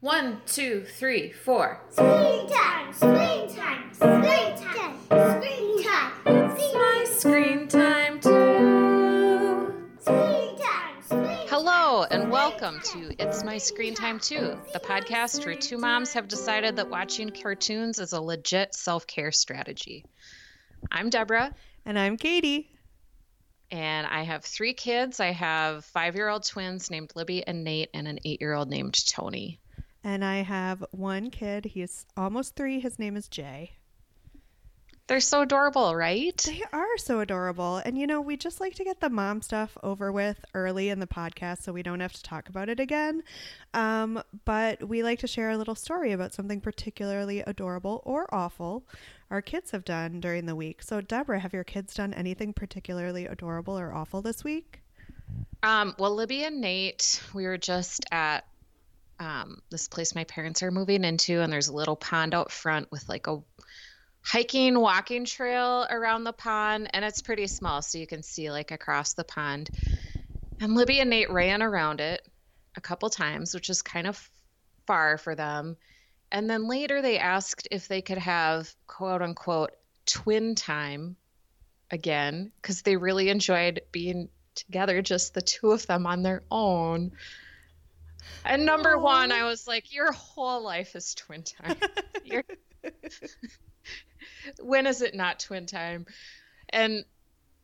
One, two, three, four. Screen time, screen time, screen time, screen time, It's My screen time too. screen time, screen Hello, and welcome to It's My Screen Time Too, the podcast where two moms have decided that watching cartoons is a legit self care strategy. I'm Deborah, And I'm Katie. and I have three kids. I have five year old twins named Libby and Nate, and an eight year old named Tony. And I have one kid. He's almost three. His name is Jay. They're so adorable, right? They are so adorable. And you know, we just like to get the mom stuff over with early in the podcast so we don't have to talk about it again. Um, but we like to share a little story about something particularly adorable or awful our kids have done during the week. So, Deborah, have your kids done anything particularly adorable or awful this week? Um, well, Libby and Nate, we were just at um, this place my parents are moving into, and there's a little pond out front with like a hiking, walking trail around the pond, and it's pretty small, so you can see like across the pond. And Libby and Nate ran around it a couple times, which is kind of far for them. And then later they asked if they could have quote unquote twin time again because they really enjoyed being together, just the two of them on their own. And number one, I was like, your whole life is twin time. When is it not twin time? And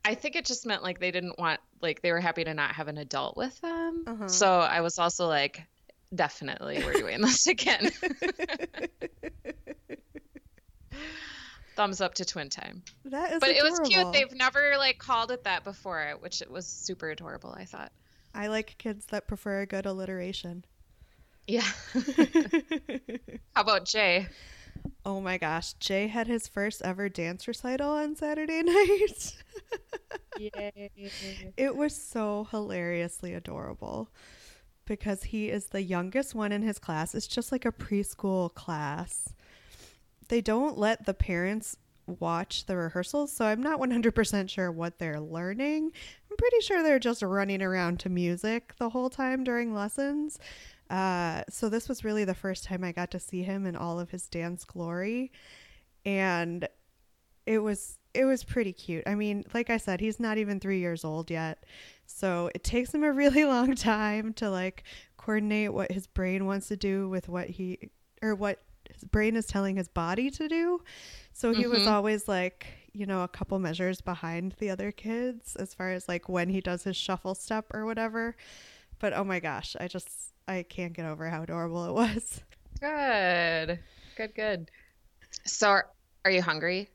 I think it just meant like they didn't want, like, they were happy to not have an adult with them. Uh-huh. So I was also like, definitely, we're doing this again. Thumbs up to twin time that is but it was cute they've never like called it that before which it was super adorable i thought I like kids that prefer a good alliteration. yeah how about jay Oh my gosh, Jay had his first ever dance recital on Saturday night. Yay. it was so hilariously adorable because he is the youngest one in his class. It's just like a preschool class. They don't let the parents watch the rehearsals, so I'm not 100% sure what they're learning. I'm pretty sure they're just running around to music the whole time during lessons. Uh, so this was really the first time I got to see him in all of his dance glory, and it was it was pretty cute. I mean, like I said, he's not even three years old yet, so it takes him a really long time to like coordinate what his brain wants to do with what he or what his brain is telling his body to do. So he was Mhm. always like, you know, a couple measures behind the other kids as far as like when he does his shuffle step or whatever. But oh my gosh, I just I can't get over how adorable it was. good good good so are, are you hungry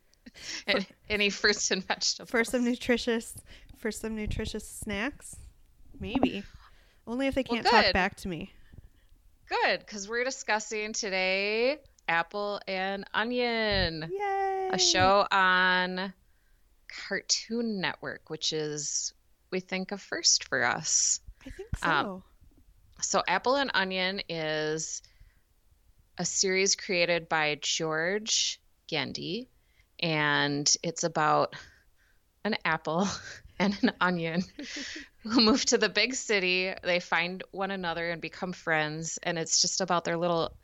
Any- any fruits and vegetables For some nutritious for some nutritious snacks? Maybe. Only if they can't talk back to me. good because we're discussing today apple and onion Yay! a show on cartoon network which is we think a first for us I think so. Um, So, Apple and Onion is a series created by George Gendi, and it's about an apple and an onion who move to the big city. They find one another and become friends, and it's just about their little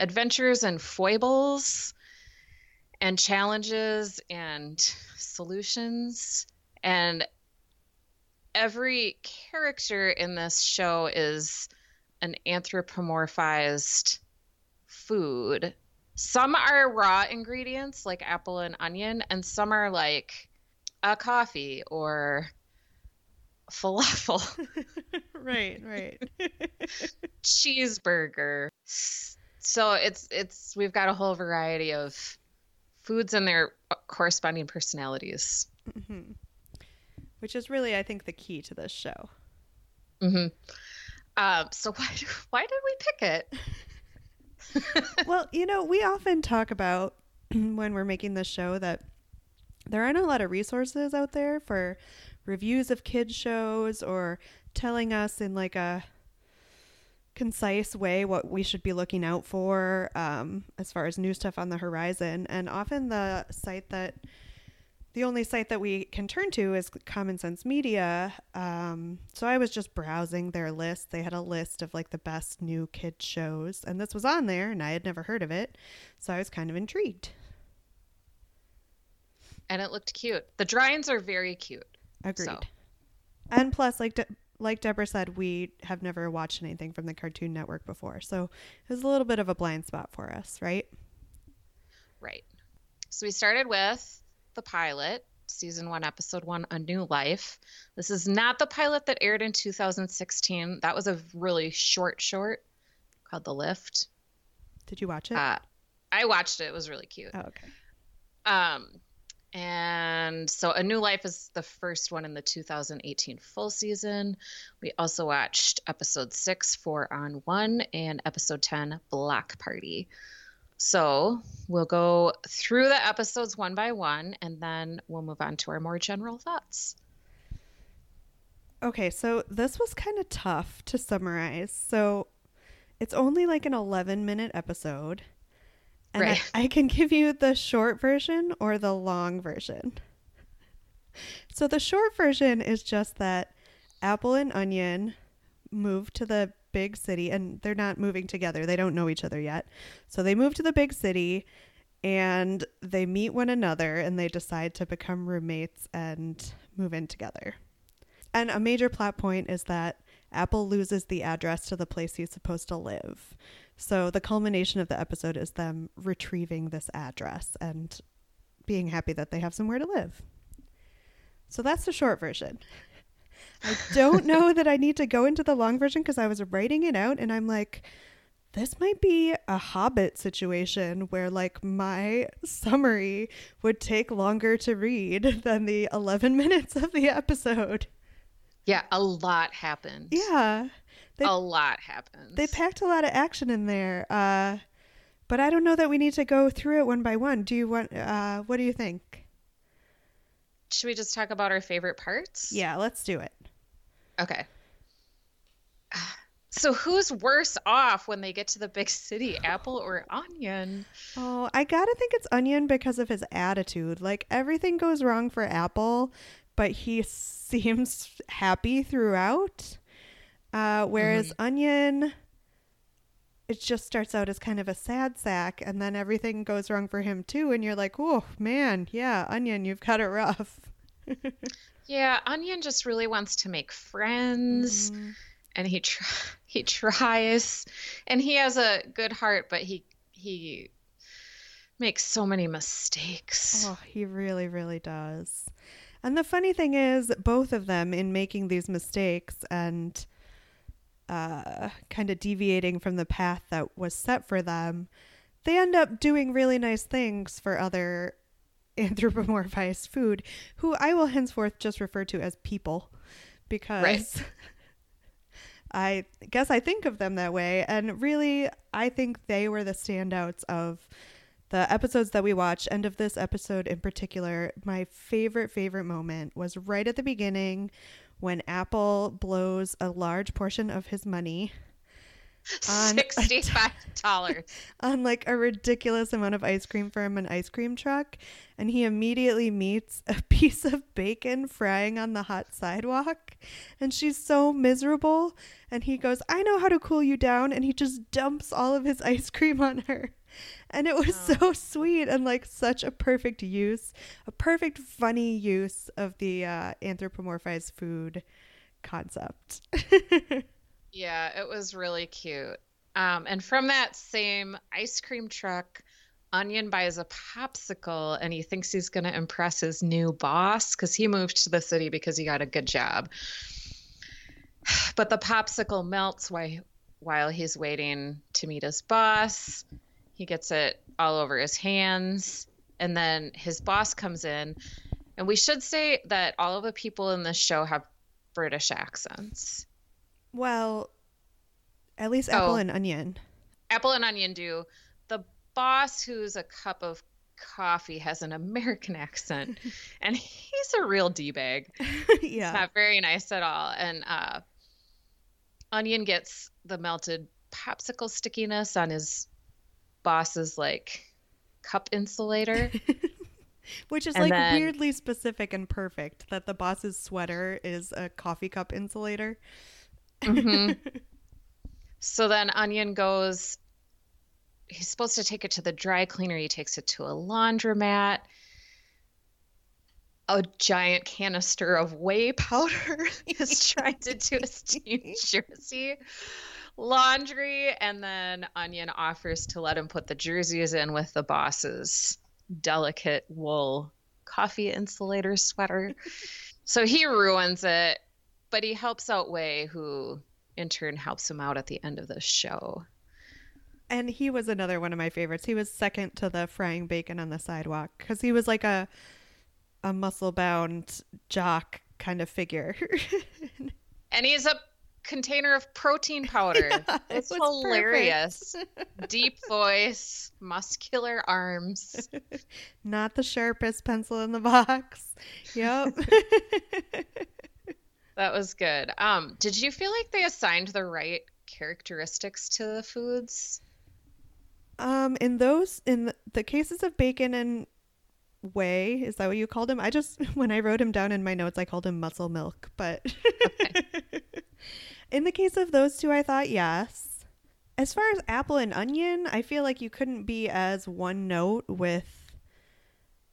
adventures and foibles and challenges and solutions. And every character in this show is an anthropomorphized food. Some are raw ingredients like apple and onion, and some are like a coffee or falafel, right, right. cheeseburger. So it's it's we've got a whole variety of foods and their corresponding personalities. Mhm. Which is really, I think, the key to this show. hmm Um, so why do, why did we pick it? well, you know, we often talk about when we're making this show that there aren't a lot of resources out there for reviews of kids shows or telling us in like a concise way what we should be looking out for um, as far as new stuff on the horizon. And often the site that the only site that we can turn to is Common Sense Media. Um, so I was just browsing their list. They had a list of like the best new kid shows, and this was on there, and I had never heard of it. So I was kind of intrigued. And it looked cute. The drawings are very cute. Agreed. So. And plus, like like Deborah said, we have never watched anything from the Cartoon Network before, so it was a little bit of a blind spot for us, right? Right. So we started with the pilot, season one, episode one, A New Life. This is not the pilot that aired in 2016. That was a really short, short called The Lift. Did you watch it? Uh, I watched it. It was really cute. oh, okay. Um, and so A New Life is the first one in the 2018 full season. We also watched episode six, Four on One, and episode 10, Block Party. So we'll go through the episodes one by one, and then we'll move on to our more general thoughts. Okay, so this was kind of tough to summarize. So it's only like an 11 minute episode. And I- Right. I, can give you the short version or the long version. So the short version is just that Apple and Onion move to the big city and they're not moving together. They don't know each other yet. So they move to the big city and they meet one another and they decide to become roommates and move in together. And a major plot point is that Apple loses the address to the place he's supposed to live. So the culmination of the episode is them retrieving this address and being happy that they have somewhere to live. So that's the short version. I don't know that I need to go into the long version because I was writing it out and I'm like, this might be a Hobbit situation where, like, my summary would take longer to read than the 11 minutes of the episode. Yeah, a lot happened. Yeah. They, a lot happened. they packed a lot of action in there. Uh, but I don't know that we need to go through it one by one. Do you want, uh, what do you think? Should we just talk about our favorite parts? Yeah, let's do it. Okay. So who's worse off when they get to the big city, Apple or Onion? Oh, I gotta think it's Onion because of his attitude. Like everything goes wrong for Apple, but he seems happy throughout. Uh, whereas Onion, it just starts out as kind of a sad sack, and then everything goes wrong for him too. And you're like, oh man, yeah, Onion, you've got it rough. Yeah, Onion just really wants to make friends, Mm. and he tr- he tries, and he has a good heart, but he he makes so many mistakes. Oh, he really, really does. And the funny thing is, both of them, in making these mistakes and uh, kind of deviating from the path that was set for them, they end up doing really nice things for other anthropomorphized food, who I will henceforth just refer to as people because Right. I guess I think of them that way. And really, I think they were the standouts of the episodes that we watched. And of this episode in particular, my favorite, favorite moment was right at the beginning when Apple blows a large portion of his money on- Sixty-five dollars. on like a ridiculous amount of ice cream from an ice cream truck and he immediately meets a piece of bacon frying on the hot sidewalk and she's so miserable and he goes i know how to cool you down and he just dumps all of his ice cream on her and it was so sweet and like such a perfect use a perfect funny use of the uh, anthropomorphized food concept Yeah, it was really cute. Um, and from that same ice cream truck, Onion buys a popsicle and he thinks he's going to impress his new boss because he moved to the city because he got a good job. But the popsicle melts while, while he's waiting to meet his boss. He gets it all over his hands. And then his boss comes in. And we should say that all of the people in this show have British accents. well at least apple Oh. and onion Apple and Onion do. The boss, who's a cup of coffee, has an American accent, and he's a real d bag. yeah Not very nice at all. And uh, Onion gets the melted popsicle stickiness on his boss's like cup insulator. Which is And like then- weirdly specific and perfect that the boss's sweater is a coffee cup insulator. Mhm. So then Onion goes, he's supposed to take it to the dry cleaner. He takes it to a laundromat. A giant canister of whey powder is trying to do his Team Jersey laundry. And then Onion offers to let him put the jerseys in with the boss's delicate wool coffee insulator sweater. so he ruins it, but he helps out Whey, who in turn helps him out at the end of the show. And he was another one of my favorites. He was second to the frying bacon on the sidewalk because he was like a a muscle bound jock kind of figure. And he's a container of protein powder. Yeah, it's was hilarious. Deep voice, muscular arms. Not the sharpest pencil in the box. Yep. That was good. Um, did you feel like they assigned the right characteristics to the foods? um, in those, in the cases of bacon and whey, is that what you called him? I just, when I wrote him down in my notes, I called him muscle milk. But in the case of those two, I thought yes. As far as apple and onion, I feel like you couldn't be as one note with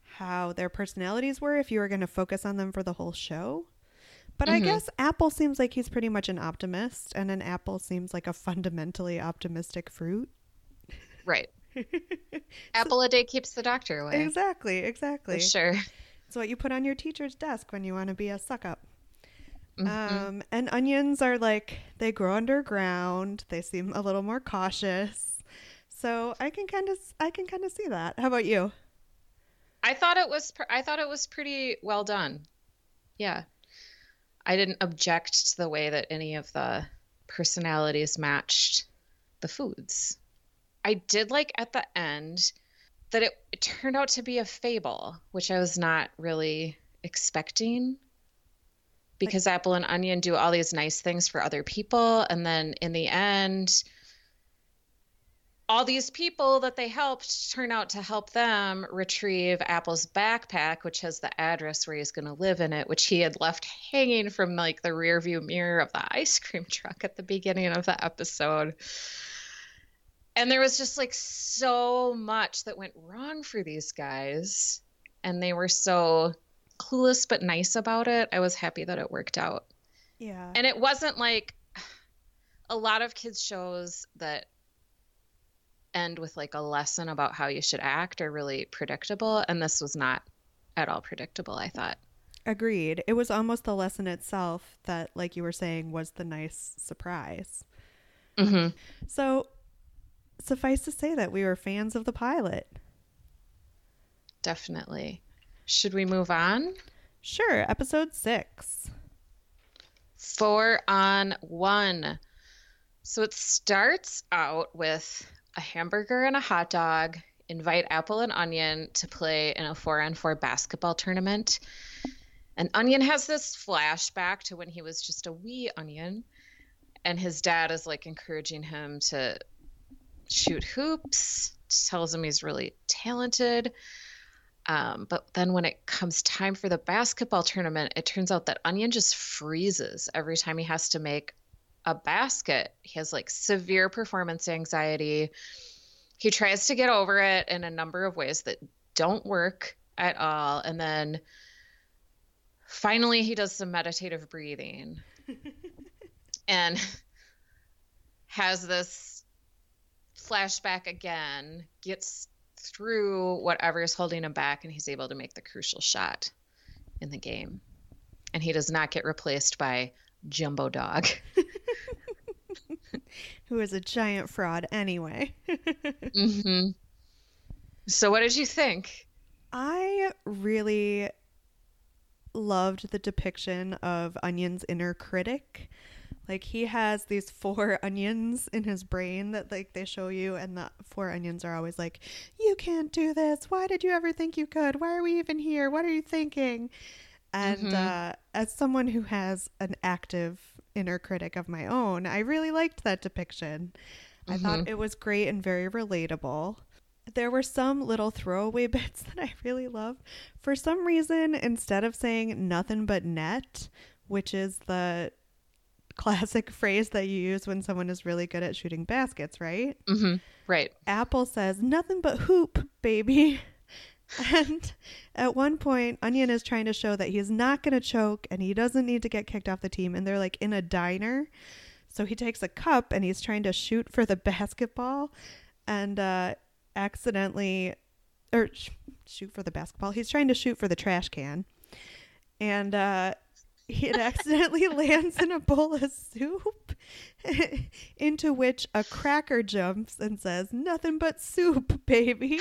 how their personalities were if you were going to focus on them for the whole show. But I Mhm. guess Apple seems like he's pretty much an optimist, and an apple seems like a fundamentally optimistic fruit. Right. Apple a day keeps the doctor away. Exactly, exactly. For sure. It's what you put on your teacher's desk when you want to be a suck up. Mhm. Um, and onions are like they grow underground. They seem a little more cautious. So I can kind of I can kind of see that. How about you? I thought it was pr- I thought it was pretty well done. Yeah. I didn't object to the way that any of the personalities matched the foods. I did like at the end that it, it turned out to be a fable, which I was not really expecting. Because Apple and Onion do all these nice things for other people, and then in the end, all these people that they helped turn out to help them retrieve Apple's backpack, which has the address where he's going to live in it, which he had left hanging from like the rear view mirror of the ice cream truck at the beginning of the episode. And there was just like so much that went wrong for these guys. And they were so clueless but nice about it. I was happy that it worked out. Yeah. And it wasn't like a lot of kids' shows that end with like a lesson about how you should act are really predictable. And this was not at all predictable, I thought. Agreed. It was almost the lesson itself that, like you were saying, was the nice surprise. Mm-hmm. So suffice to say that we were fans of the pilot. Definitely. Should we move on? Sure. Episode six. Four on one. So it starts out with a hamburger and a hot dog, invite Apple and Onion to play in a four on four basketball tournament. And Onion has this flashback to when he was just a wee onion. And his dad is like encouraging him to shoot hoops, tells him he's really talented. Um, but then when it comes time for the basketball tournament, it turns out that Onion just freezes every time he has to make a basket. He has like severe performance anxiety. He tries to get over it in a number of ways that don't work at all. And then finally, he does some meditative breathing and has this flashback again, gets through whatever is holding him back, and he's able to make the crucial shot in the game. And he does not get replaced by Jumbo Dog. Who is a giant fraud anyway. hmm So, what did you think? I really loved the depiction of Onion's inner critic. Like he has these four onions in his brain that like they show you and the four onions are always like, "You can't do this. Why did you ever think you could? Why are we even here? What are you thinking?" And Mhm. uh, as someone who has an active inner critic of my own, I really liked that depiction. I thought it was great and very relatable. there were some little throwaway bits that I really love. For some reason, instead of saying nothing but net, which is the classic phrase that you use when someone is really good at shooting baskets, right? hmm Right. Apple says nothing but hoop, baby. And at one point, Onion is trying to show that he's not going to choke and he doesn't need to get kicked off the team. And they're like in a diner. So he takes a cup and he's trying to shoot for the basketball and uh, accidentally, or sh- shoot for the basketball. He's trying to shoot for the trash can. And uh, it accidentally lands in a bowl of soup, into which a cracker jumps and says, Nothing but soup, baby.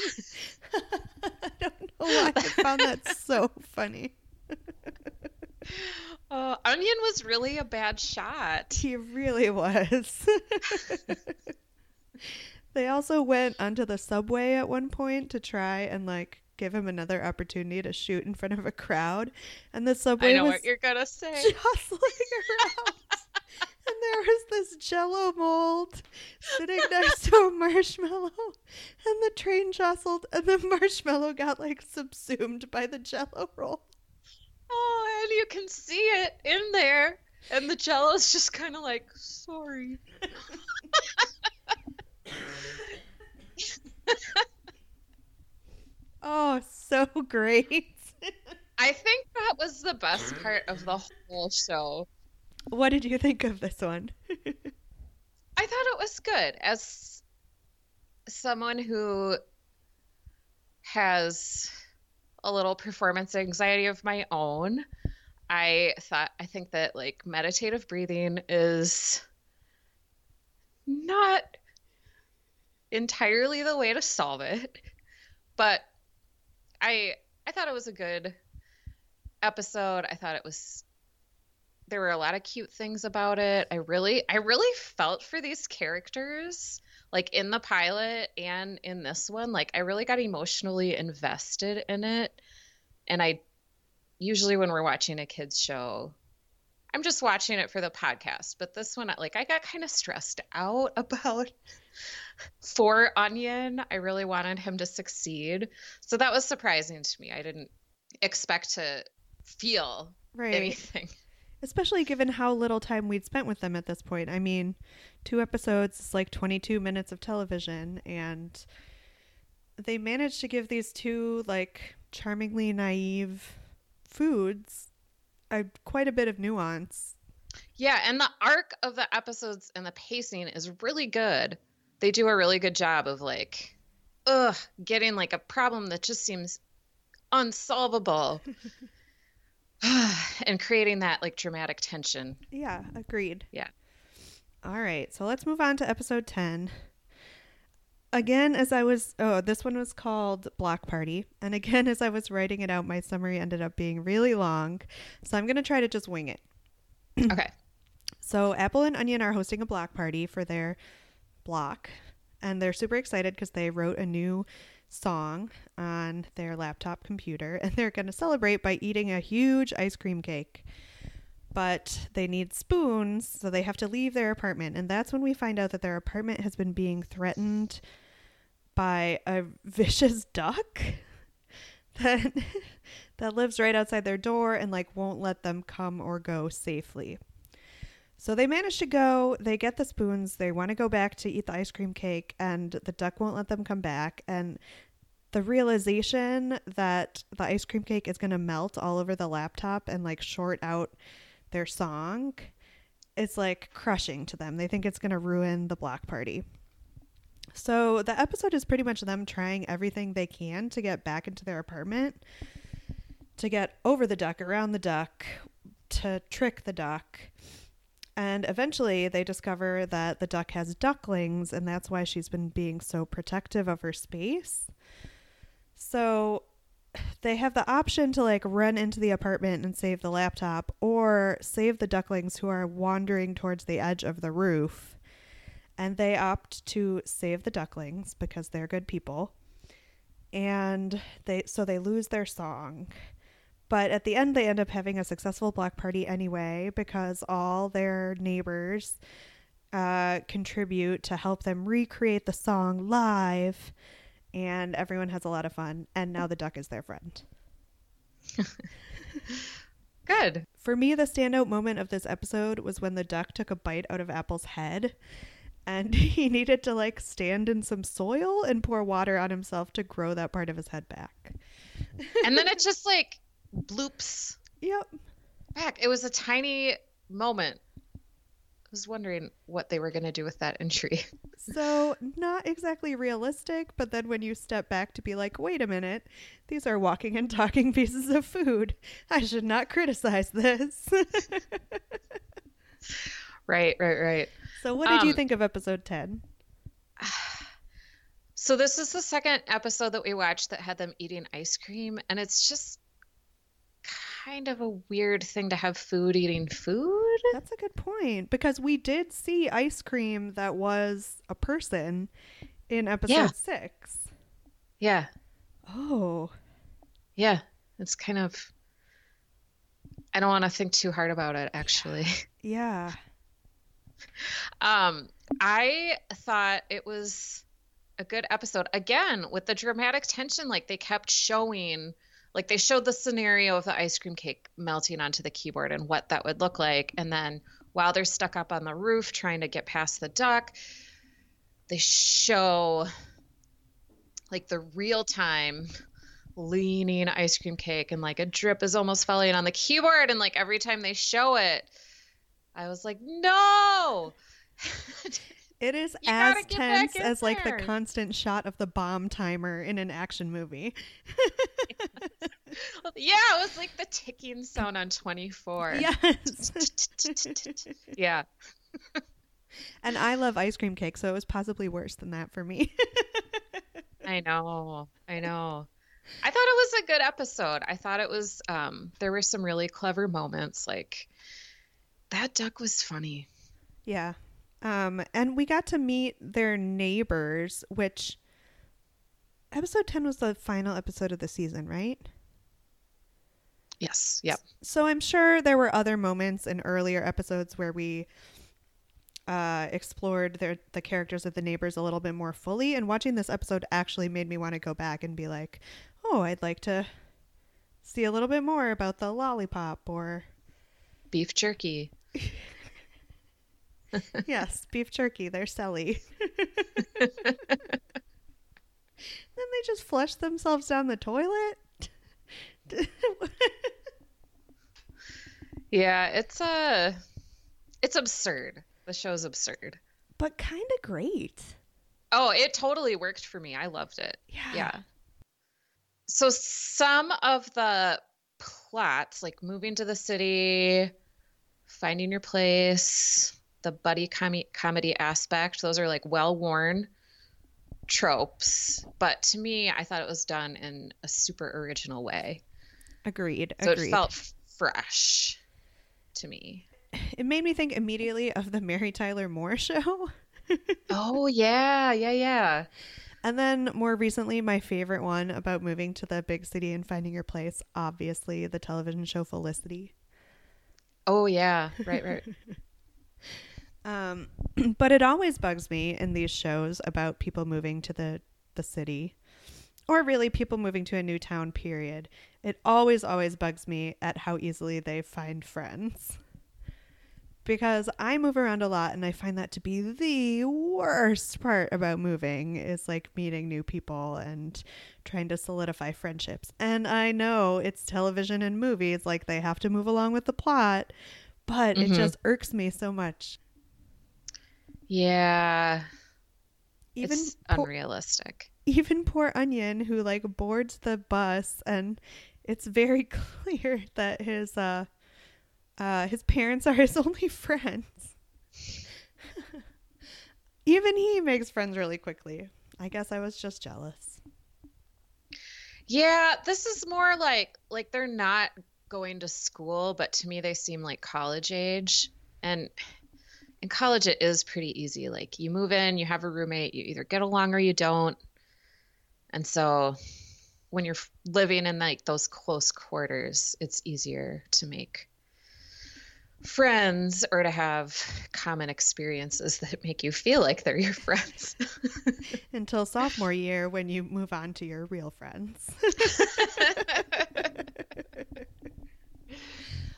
I don't know why I found that so funny. Uh, Onion was really a bad shot. He really was. they also went onto the subway at one point to try and like give him another opportunity to shoot in front of a crowd. And the subway I know was what you're gonna say. jostling around. and there was this jello mold sitting next to a marshmallow. And the train jostled and the marshmallow got like subsumed by the jello roll. Oh, and you can see it in there, and the Jello's just kind of like, sorry. Oh, so great. I think that was the best part of the whole show. what did you think of this one? I thought it was good as someone who has a little performance anxiety of my own. I thought I think that like meditative breathing is not entirely the way to solve it, but I I thought it was a good episode. I thought it was there were a lot of cute things about it. I really I really felt for these characters like in the pilot and in this one. Like I really got emotionally invested in it. And I usually when we're watching a kids show, I'm just watching it for the podcast, but this one like I got kind of stressed out about for Onion. I really wanted him to succeed. So that was surprising to me. I didn't expect to feel Right. anything. Especially given how little time we'd spent with them at this point. I mean, two episodes is like 22 minutes of television, and they managed to give these two, like, charmingly naive foods a, quite a bit of nuance. Yeah, and the arc of the episodes and the pacing is really good. They do a really good job of like, ugh, getting like a problem that just seems unsolvable, and creating that like dramatic tension. Yeah, agreed. Yeah. All right, so let's move on to episode 10. Again, as I was, oh, this one was called Block Party. And again, as I was writing it out, my summary ended up being really long. So I'm going to try to just wing it. Okay. So Apple and Onion are hosting a block party for their block, and they're super excited because they wrote a new song on their laptop computer, and they're going to celebrate by eating a huge ice cream cake. But they need spoons, so they have to leave their apartment, and that's when we find out that their apartment has been being threatened by a vicious duck that that lives right outside their door and like won't let them come or go safely. So they manage to go, they get the spoons, they want to go back to eat the ice cream cake, and the duck won't let them come back. And the realization that the ice cream cake is going to melt all over the laptop and like short out their song is like crushing to them. They think it's going to ruin the block party. So the episode is pretty much them trying everything they can to get back into their apartment, to get over the duck, around the duck, to trick the duck. And eventually they discover that the duck has ducklings, and that's why she's been being so protective of her space. So they have the option to like run into the apartment and save the laptop, or save the ducklings who are wandering towards the edge of the roof. And they opt to save the ducklings because they're good people. And they so they lose their song. But at the end, they end up having a successful block party anyway because all their neighbors uh, contribute to help them recreate the song live. and everyone has a lot of fun. And now the duck is their friend. Good. For me, the standout moment of this episode was when the duck took a bite out of Apple's head and he needed to like stand in some soil and pour water on himself to grow that part of his head back. And then it just like bloops Yep. back. It was a tiny moment. I was wondering what they were going to do with that entry. So, not exactly realistic, but then when you step back to be like, wait a minute, these are walking and talking pieces of food. I should not criticize this. right, right, right. so, what did you Um, think of episode 10? So this is the second episode that we watched that had them eating ice cream, and it's just kind of a weird thing to have food eating food. That's a good point because we did see ice cream that was a person in episode Yeah. 6. Yeah, Oh, yeah. It's kind of. I don't want to think too hard about it, actually. yeah. Um, I thought it was a good episode. Again, with the dramatic tension, like they kept showing, like they showed the scenario of the ice cream cake melting onto the keyboard and what that would look like. And then while they're stuck up on the roof trying to get past the duck, they show like the real time leaning ice cream cake and like a drip is almost falling on the keyboard. And like every time they show it, I was like, no. It is You as tense as like the constant shot of the bomb timer in an action movie. yeah, it was like the ticking sound on 24. Yes. Yeah. and I love ice cream cake, so it was possibly worse than that for me. I know. I know. I thought it was a good episode. I thought it was um there were some really clever moments like that duck was funny. yeah. Um and we got to meet their neighbors, which episode 10 was the final episode of the season, right? Yes. Yep. So I'm sure there were other moments in earlier episodes where we uh, explored their the characters of the neighbors a little bit more fully. And watching this episode actually made me want to go back and be like, oh, I'd like to see a little bit more about the lollipop or Beef jerky. yes, beef jerky. They're Selly. then they just flush themselves down the toilet. Yeah, it's uh it's absurd. The show's absurd. but kind of great. Oh, it totally worked for me. I loved it. Yeah. Yeah. So some of the plots, like moving to the city, finding your place, the buddy com- comedy aspect, those are like well worn tropes. But to me, I thought it was done in a super original way. Agreed. So agreed. it felt f- fresh to me. it made me think immediately of the Mary Tyler Moore show. Oh, yeah. Yeah. Yeah. And then more recently, my favorite one about moving to the big city and finding your place, obviously, the television show Felicity. Oh, yeah. Right. Right. Um, but it always bugs me in these shows about people moving to the, the city, or really people moving to a new town, period. It always, always bugs me at how easily they find friends. Because I move around a lot and I find that to be the worst part about moving is like meeting new people and trying to solidify friendships. And I know it's television and movies, like they have to move along with the plot, but it Mhm. just irks me so much. Yeah. Even it's po- unrealistic. even poor Onion who like boards the bus and it's very clear that his uh uh his parents are his only friends. even he makes friends really quickly. I guess I was just jealous. Yeah, this is more like like they're not going to school, but to me they seem like college age. And in college it is pretty easy. Like you move in, you have a roommate, you either get along or you don't. And so when you're living in like those close quarters, it's easier to make friends or to have common experiences that make you feel like they're your friends. Until sophomore year when you move on to your real friends.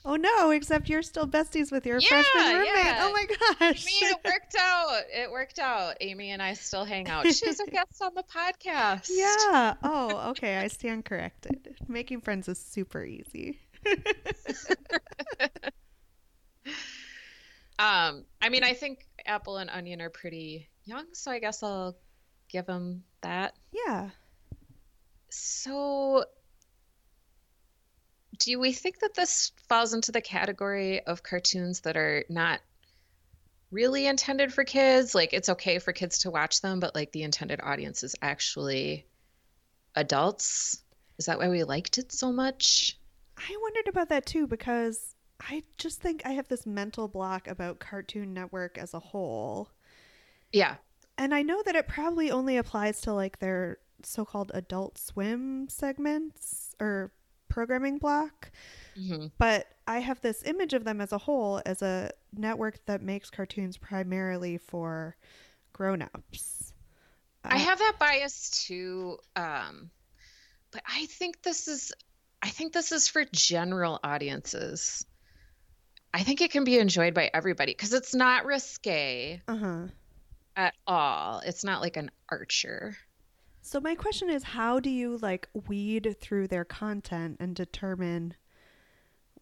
oh no, except you're still besties with your Yeah, freshman roommate. yeah. Oh my gosh. I mean, it worked out. It worked out. Amy and I still hang out. She's a guest on the podcast. Yeah. Oh, okay. I stand corrected. Making friends is super easy. Um, I mean, I think Apple and Onion are pretty young, so I guess I'll give them that. Yeah. So, do we think that this falls into the category of cartoons that are not really intended for kids? Like, it's okay for kids to watch them, but like the intended audience is actually adults? Is that why we liked it so much? I wondered about that too because I just think I have this mental block about Cartoon Network as a whole. Yeah. And I know that it probably only applies to like their so called adult swim segments or programming block. hmm But I have this image of them as a whole as a network that makes cartoons primarily for grown ups. I have that bias too. Um, but I think this is I think this is for general audiences. I think it can be enjoyed by everybody because it's not risque Uh huh. at all. It's not like an Archer. So my question is how do you like weed through their content and determine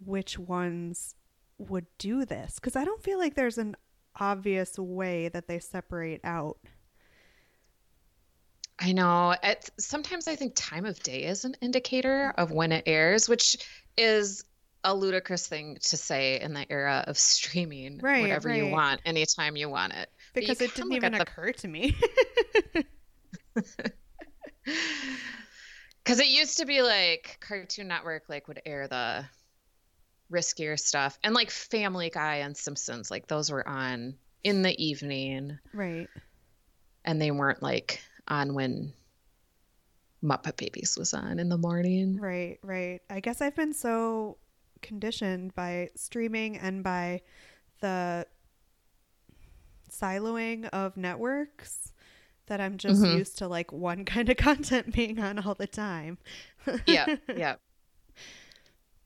which ones would do this? Cuz I don't feel like there's an obvious way that they separate out. I know. It, sometimes I think time of day is an indicator mm-hmm. of when it airs, which is a ludicrous thing to say in the era of streaming Right, whatever you want anytime you want it. Because it didn't even at the occur to me. Because it used to be like Cartoon Network like would air the riskier stuff, and like Family Guy and Simpsons, like those were on in the evening, right. and they weren't like on when Muppet Babies was on in the morning. Right, right. I guess I've been so conditioned by streaming and by the siloing of networks that I'm just Mhm. used to like one kind of content being on all the time. yeah, yeah.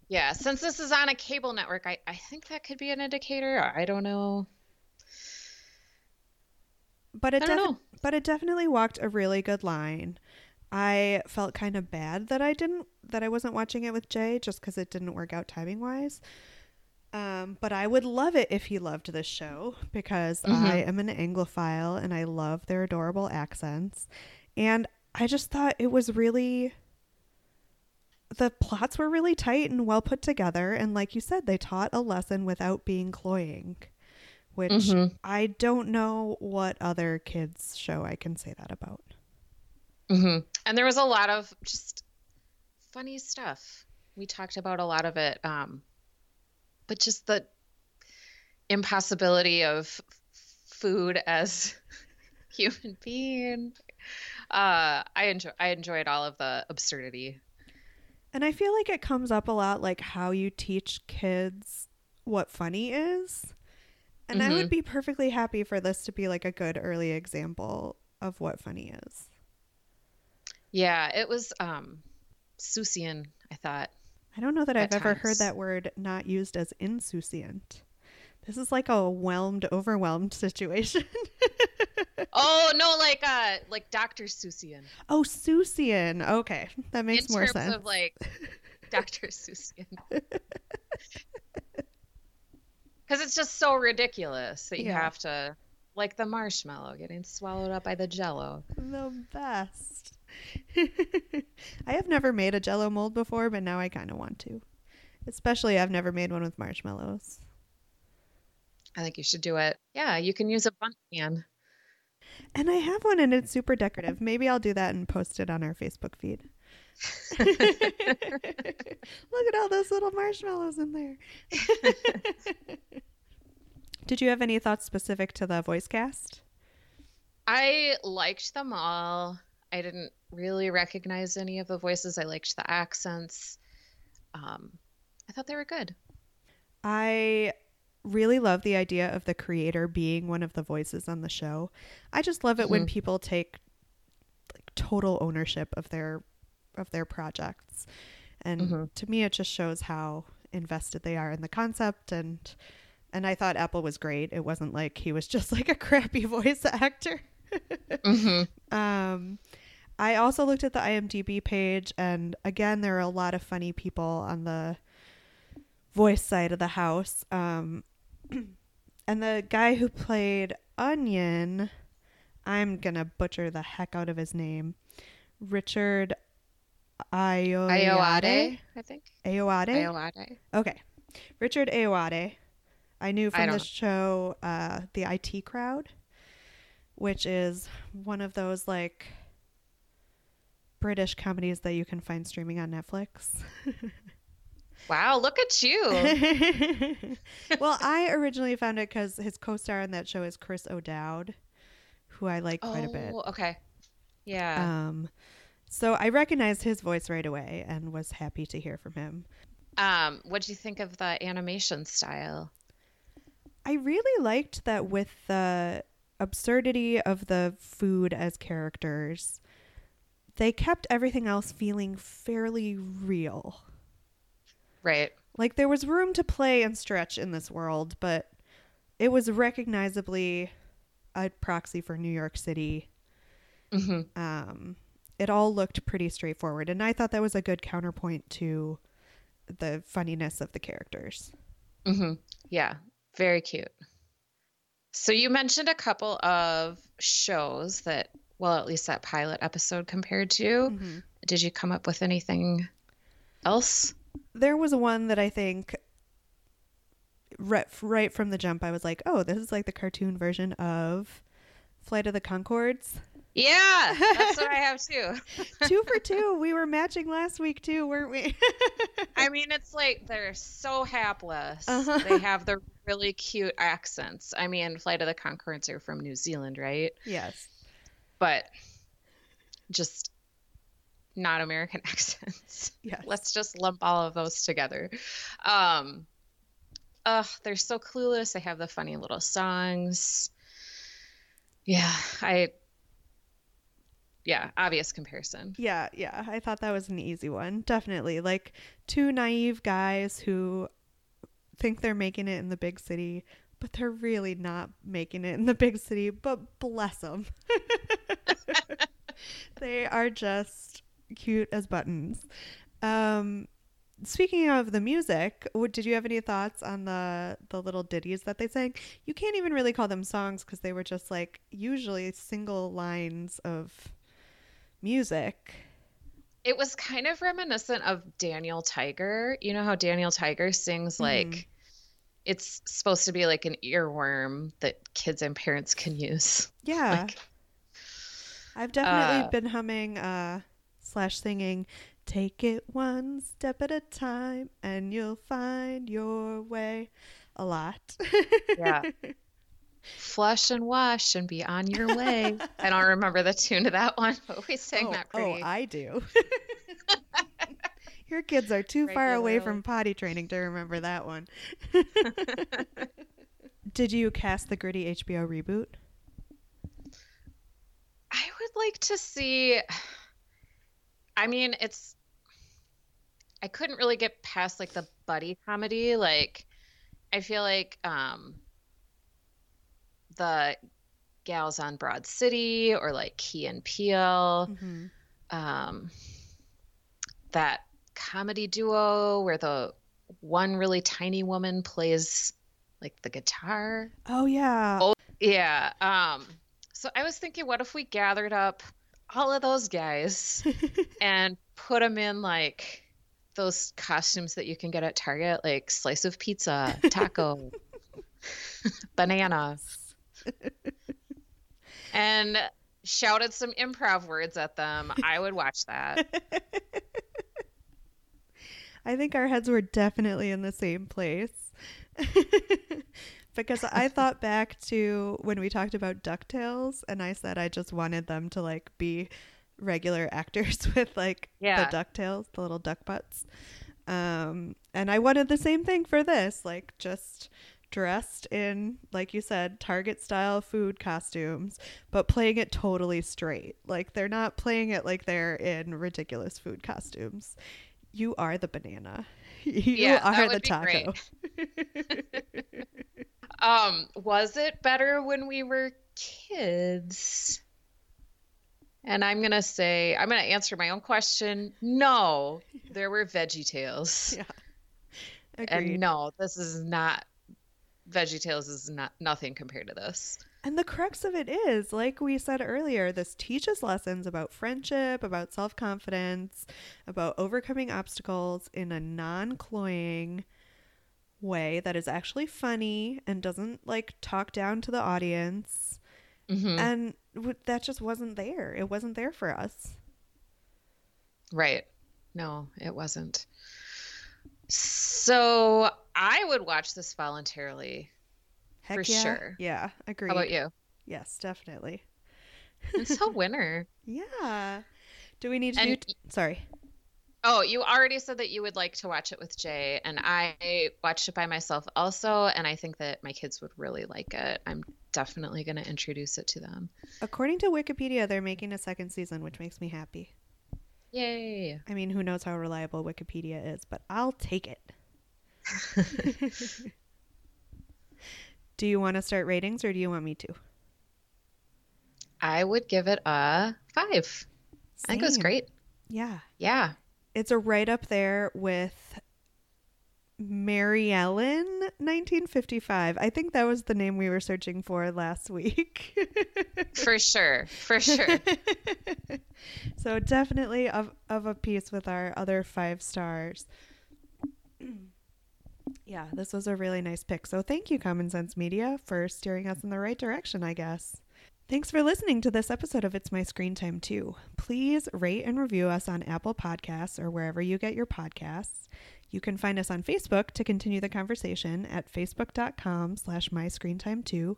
Yeah, since this is on a cable network, I, I think that could be an indicator. I don't know. But it defi- know. but it definitely walked a really good line. I felt kind of bad that I didn't that I wasn't watching it with Jay just because it didn't work out timing wise. Um, but I would love it if he loved this show because Mhm. I am an Anglophile and I love their adorable accents. And I just thought it was really the plots were really tight and well put together and like you said they taught a lesson without being cloying which Mhm. I don't know what other kids show I can say that about. hmm And there was a lot of just funny stuff. We talked about a lot of it, um, but just the impossibility of food as human being. Uh, I enjoy. I enjoyed all of the absurdity. And I feel like it comes up a lot like how you teach kids what funny is. And I would be perfectly happy for this to be like a good early example of what funny is. Yeah, it was um, Seussian. I thought. I don't know that I've At ever heard that word not used as insouciant. This is like a whelmed, overwhelmed situation. Oh no, like uh, like Doctor Seussian. oh, Seussian. Okay, that makes in more terms sense. of like Dr. Seussian. Because it's just so ridiculous that you Yeah. have to, like the marshmallow getting swallowed up by the jello. The best. I have never made a jello mold before, but now I kind of want to. Especially, I've never made one with marshmallows. I think you should do it. Yeah, you can use a bundt pan. And I have one and it's super decorative. Maybe I'll do that and post it on our Facebook feed. Look at all those little marshmallows in there. Did you have any thoughts specific to the voice cast? I liked them all. I didn't really recognize any of the voices. I liked the accents. Um, I thought they were good. I really love the idea of the creator being one of the voices on the show. I just love it when people take like total ownership of their of their projects. And Mhm. to me it just shows how invested they are in the concept and and I thought Apple was great. It wasn't like he was just like a crappy voice actor. hmm Um, I also looked at the IMDb page, and again, there are a lot of funny people on the voice side of the house. Um, and the guy who played Onion, I'm gonna butcher the heck out of his name, Richard Ayoade. Ayoade, I think. Ayoade. Ayoade. Okay, Richard Ayoade. I knew I from the don't- show uh, the IT Crowd, which is one of those like British comedies that you can find streaming on Netflix. Wow, look at you. well, I originally found it because his co-star on that show is Chris O'Dowd, who I like quite a bit. Oh, okay. Yeah. Um, so I recognized his voice right away and was happy to hear from him. Um, what do you think of the animation style? I really liked that with the absurdity of the food as characters, they kept everything else feeling fairly real. Right. Like there was room to play and stretch in this world, but it was recognizably a proxy for New York City. hmm Um, it all looked pretty straightforward, and I thought that was a good counterpoint to the funniness of the characters. hmm Yeah. Very cute. So you mentioned a couple of shows that, well, at least that pilot episode compared to. Mhm. Did you come up with anything else? there was one that I think right, right from the jump I was like, "Oh, this is like the cartoon version of Flight of the Conchords." Yeah, that's what I have too. two for two. We were matching last week too, weren't we? I mean, it's like they're so hapless. Uh-huh. They have the really cute accents. I mean, Flight of the Conchords are from New Zealand, right? yes. But just not American accents. Yes. Let's just lump all of those together. Um, ugh, they're so clueless. They have the funny little songs. Yeah, I. Yeah, obvious comparison. Yeah, yeah. I thought that was an easy one. Definitely. Like two naive guys who think they're making it in the big city, but they're really not making it in the big city, but bless them. they are just cute as buttons. Um speaking of the music, did you have any thoughts on the the little ditties that they sang? You can't even really call them songs because they were just like usually single lines of music. It was kind of reminiscent of Daniel Tiger. You know how Daniel Tiger sings like it's supposed to be like an earworm that kids and parents can use. Yeah. Like, I've definitely uh, been humming uh slash singing Take it one step at a time and you'll find your way a lot. Yeah. flush and wash and be on your way. I don't remember the tune to that one, but we sang oh, that oh, pretty. I do. Your kids are too far away from potty training to remember that one. Did you cast the gritty HBO reboot? I would like to see. I mean, it's. I couldn't really get past like the buddy comedy. Like, I feel like um, the gals on Broad City or like Key and Peele, Mm-hmm. um, that comedy duo where the one really tiny woman plays like the guitar. Oh yeah. Oh. Yeah. Um, so I was thinking, what if we gathered up all of those guys and put them in like those costumes that you can get at Target, like slice of pizza, taco, banana, and shouted some improv words at them. I would watch that. I think our heads were definitely in the same place. Because I thought back to when we talked about DuckTales and I said I just wanted them to like be regular actors with like Yeah. the DuckTales, the little duck butts. Um, and I wanted the same thing for this, like just dressed in, like you said, Target style food costumes, but playing it totally straight. Like they're not playing it like they're in ridiculous food costumes. You are the banana. You Yeah, are would the be taco. Um, was it better when we were kids? And I'm gonna say, I'm gonna answer my own question. No, there were Veggie Tales. Yeah. And no, this is not Veggie Tales is not nothing compared to this. And the crux of it is, like we said earlier, this teaches lessons about friendship, about self confidence, about overcoming obstacles in a non cloying way that is actually funny and doesn't like talk down to the audience. Mhm. And w- that just wasn't there. It wasn't there for us. Right. No, it wasn't. So I would watch this voluntarily. Heck For yeah. sure. Yeah, agree. How about you? Yes, definitely. It's so winner. Yeah. Do we need to And do? Sorry. Oh, you already said that you would like to watch it with Jay, and I watched it by myself also, and I think that my kids would really like it. I'm definitely going to introduce it to them. According to Wikipedia, they're making a second season, which makes me happy. Yay. I mean, who knows how reliable Wikipedia is, but I'll take it. do you want to start ratings or do you want me to? I would give it a five. I think it was great. Yeah. Yeah. It's a right up there with Mary Ellen 1955. I think that was the name we were searching for last week. For sure. For sure. so definitely of of a piece with our other five stars. yeah, this was a really nice pick. So thank you, Common Sense Media, for steering us in the right direction, I guess. Thanks for listening to this episode of It's My Screen Time Too. Please rate and review us on Apple Podcasts or wherever you get your podcasts. You can find us on Facebook to continue the conversation at facebook.com slash myscreentime2.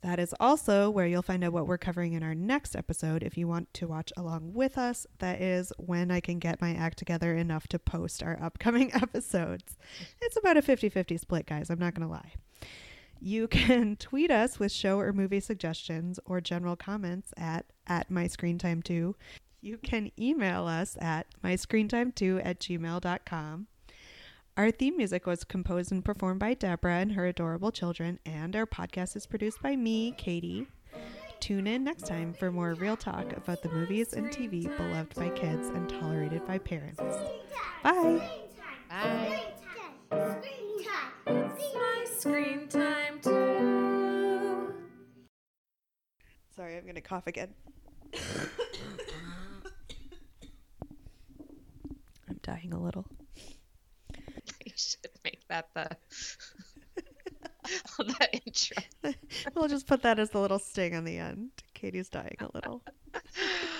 That is also where you'll find out what we're covering in our next episode if you want to watch along with us. That is when I can get my act together enough to post our upcoming episodes. It's about a 50 50 split, guys. I'm not going to lie. You can tweet us with show or movie suggestions or general comments at, at myscreentime2. You can email us at myscreentime2 at gmail.com. Our theme music was composed and performed by Deborah and her adorable children, and our podcast is produced by me, Katie. Tune in next time for more real talk about the movies and TV beloved by kids and tolerated by parents. Bye. Bye. Screen time. It's my screen time too. Sorry, I'm going to cough again. I'm dying a little. You should make that the, the intro. we'll just put that as the little sting on the end. Katie's dying a little.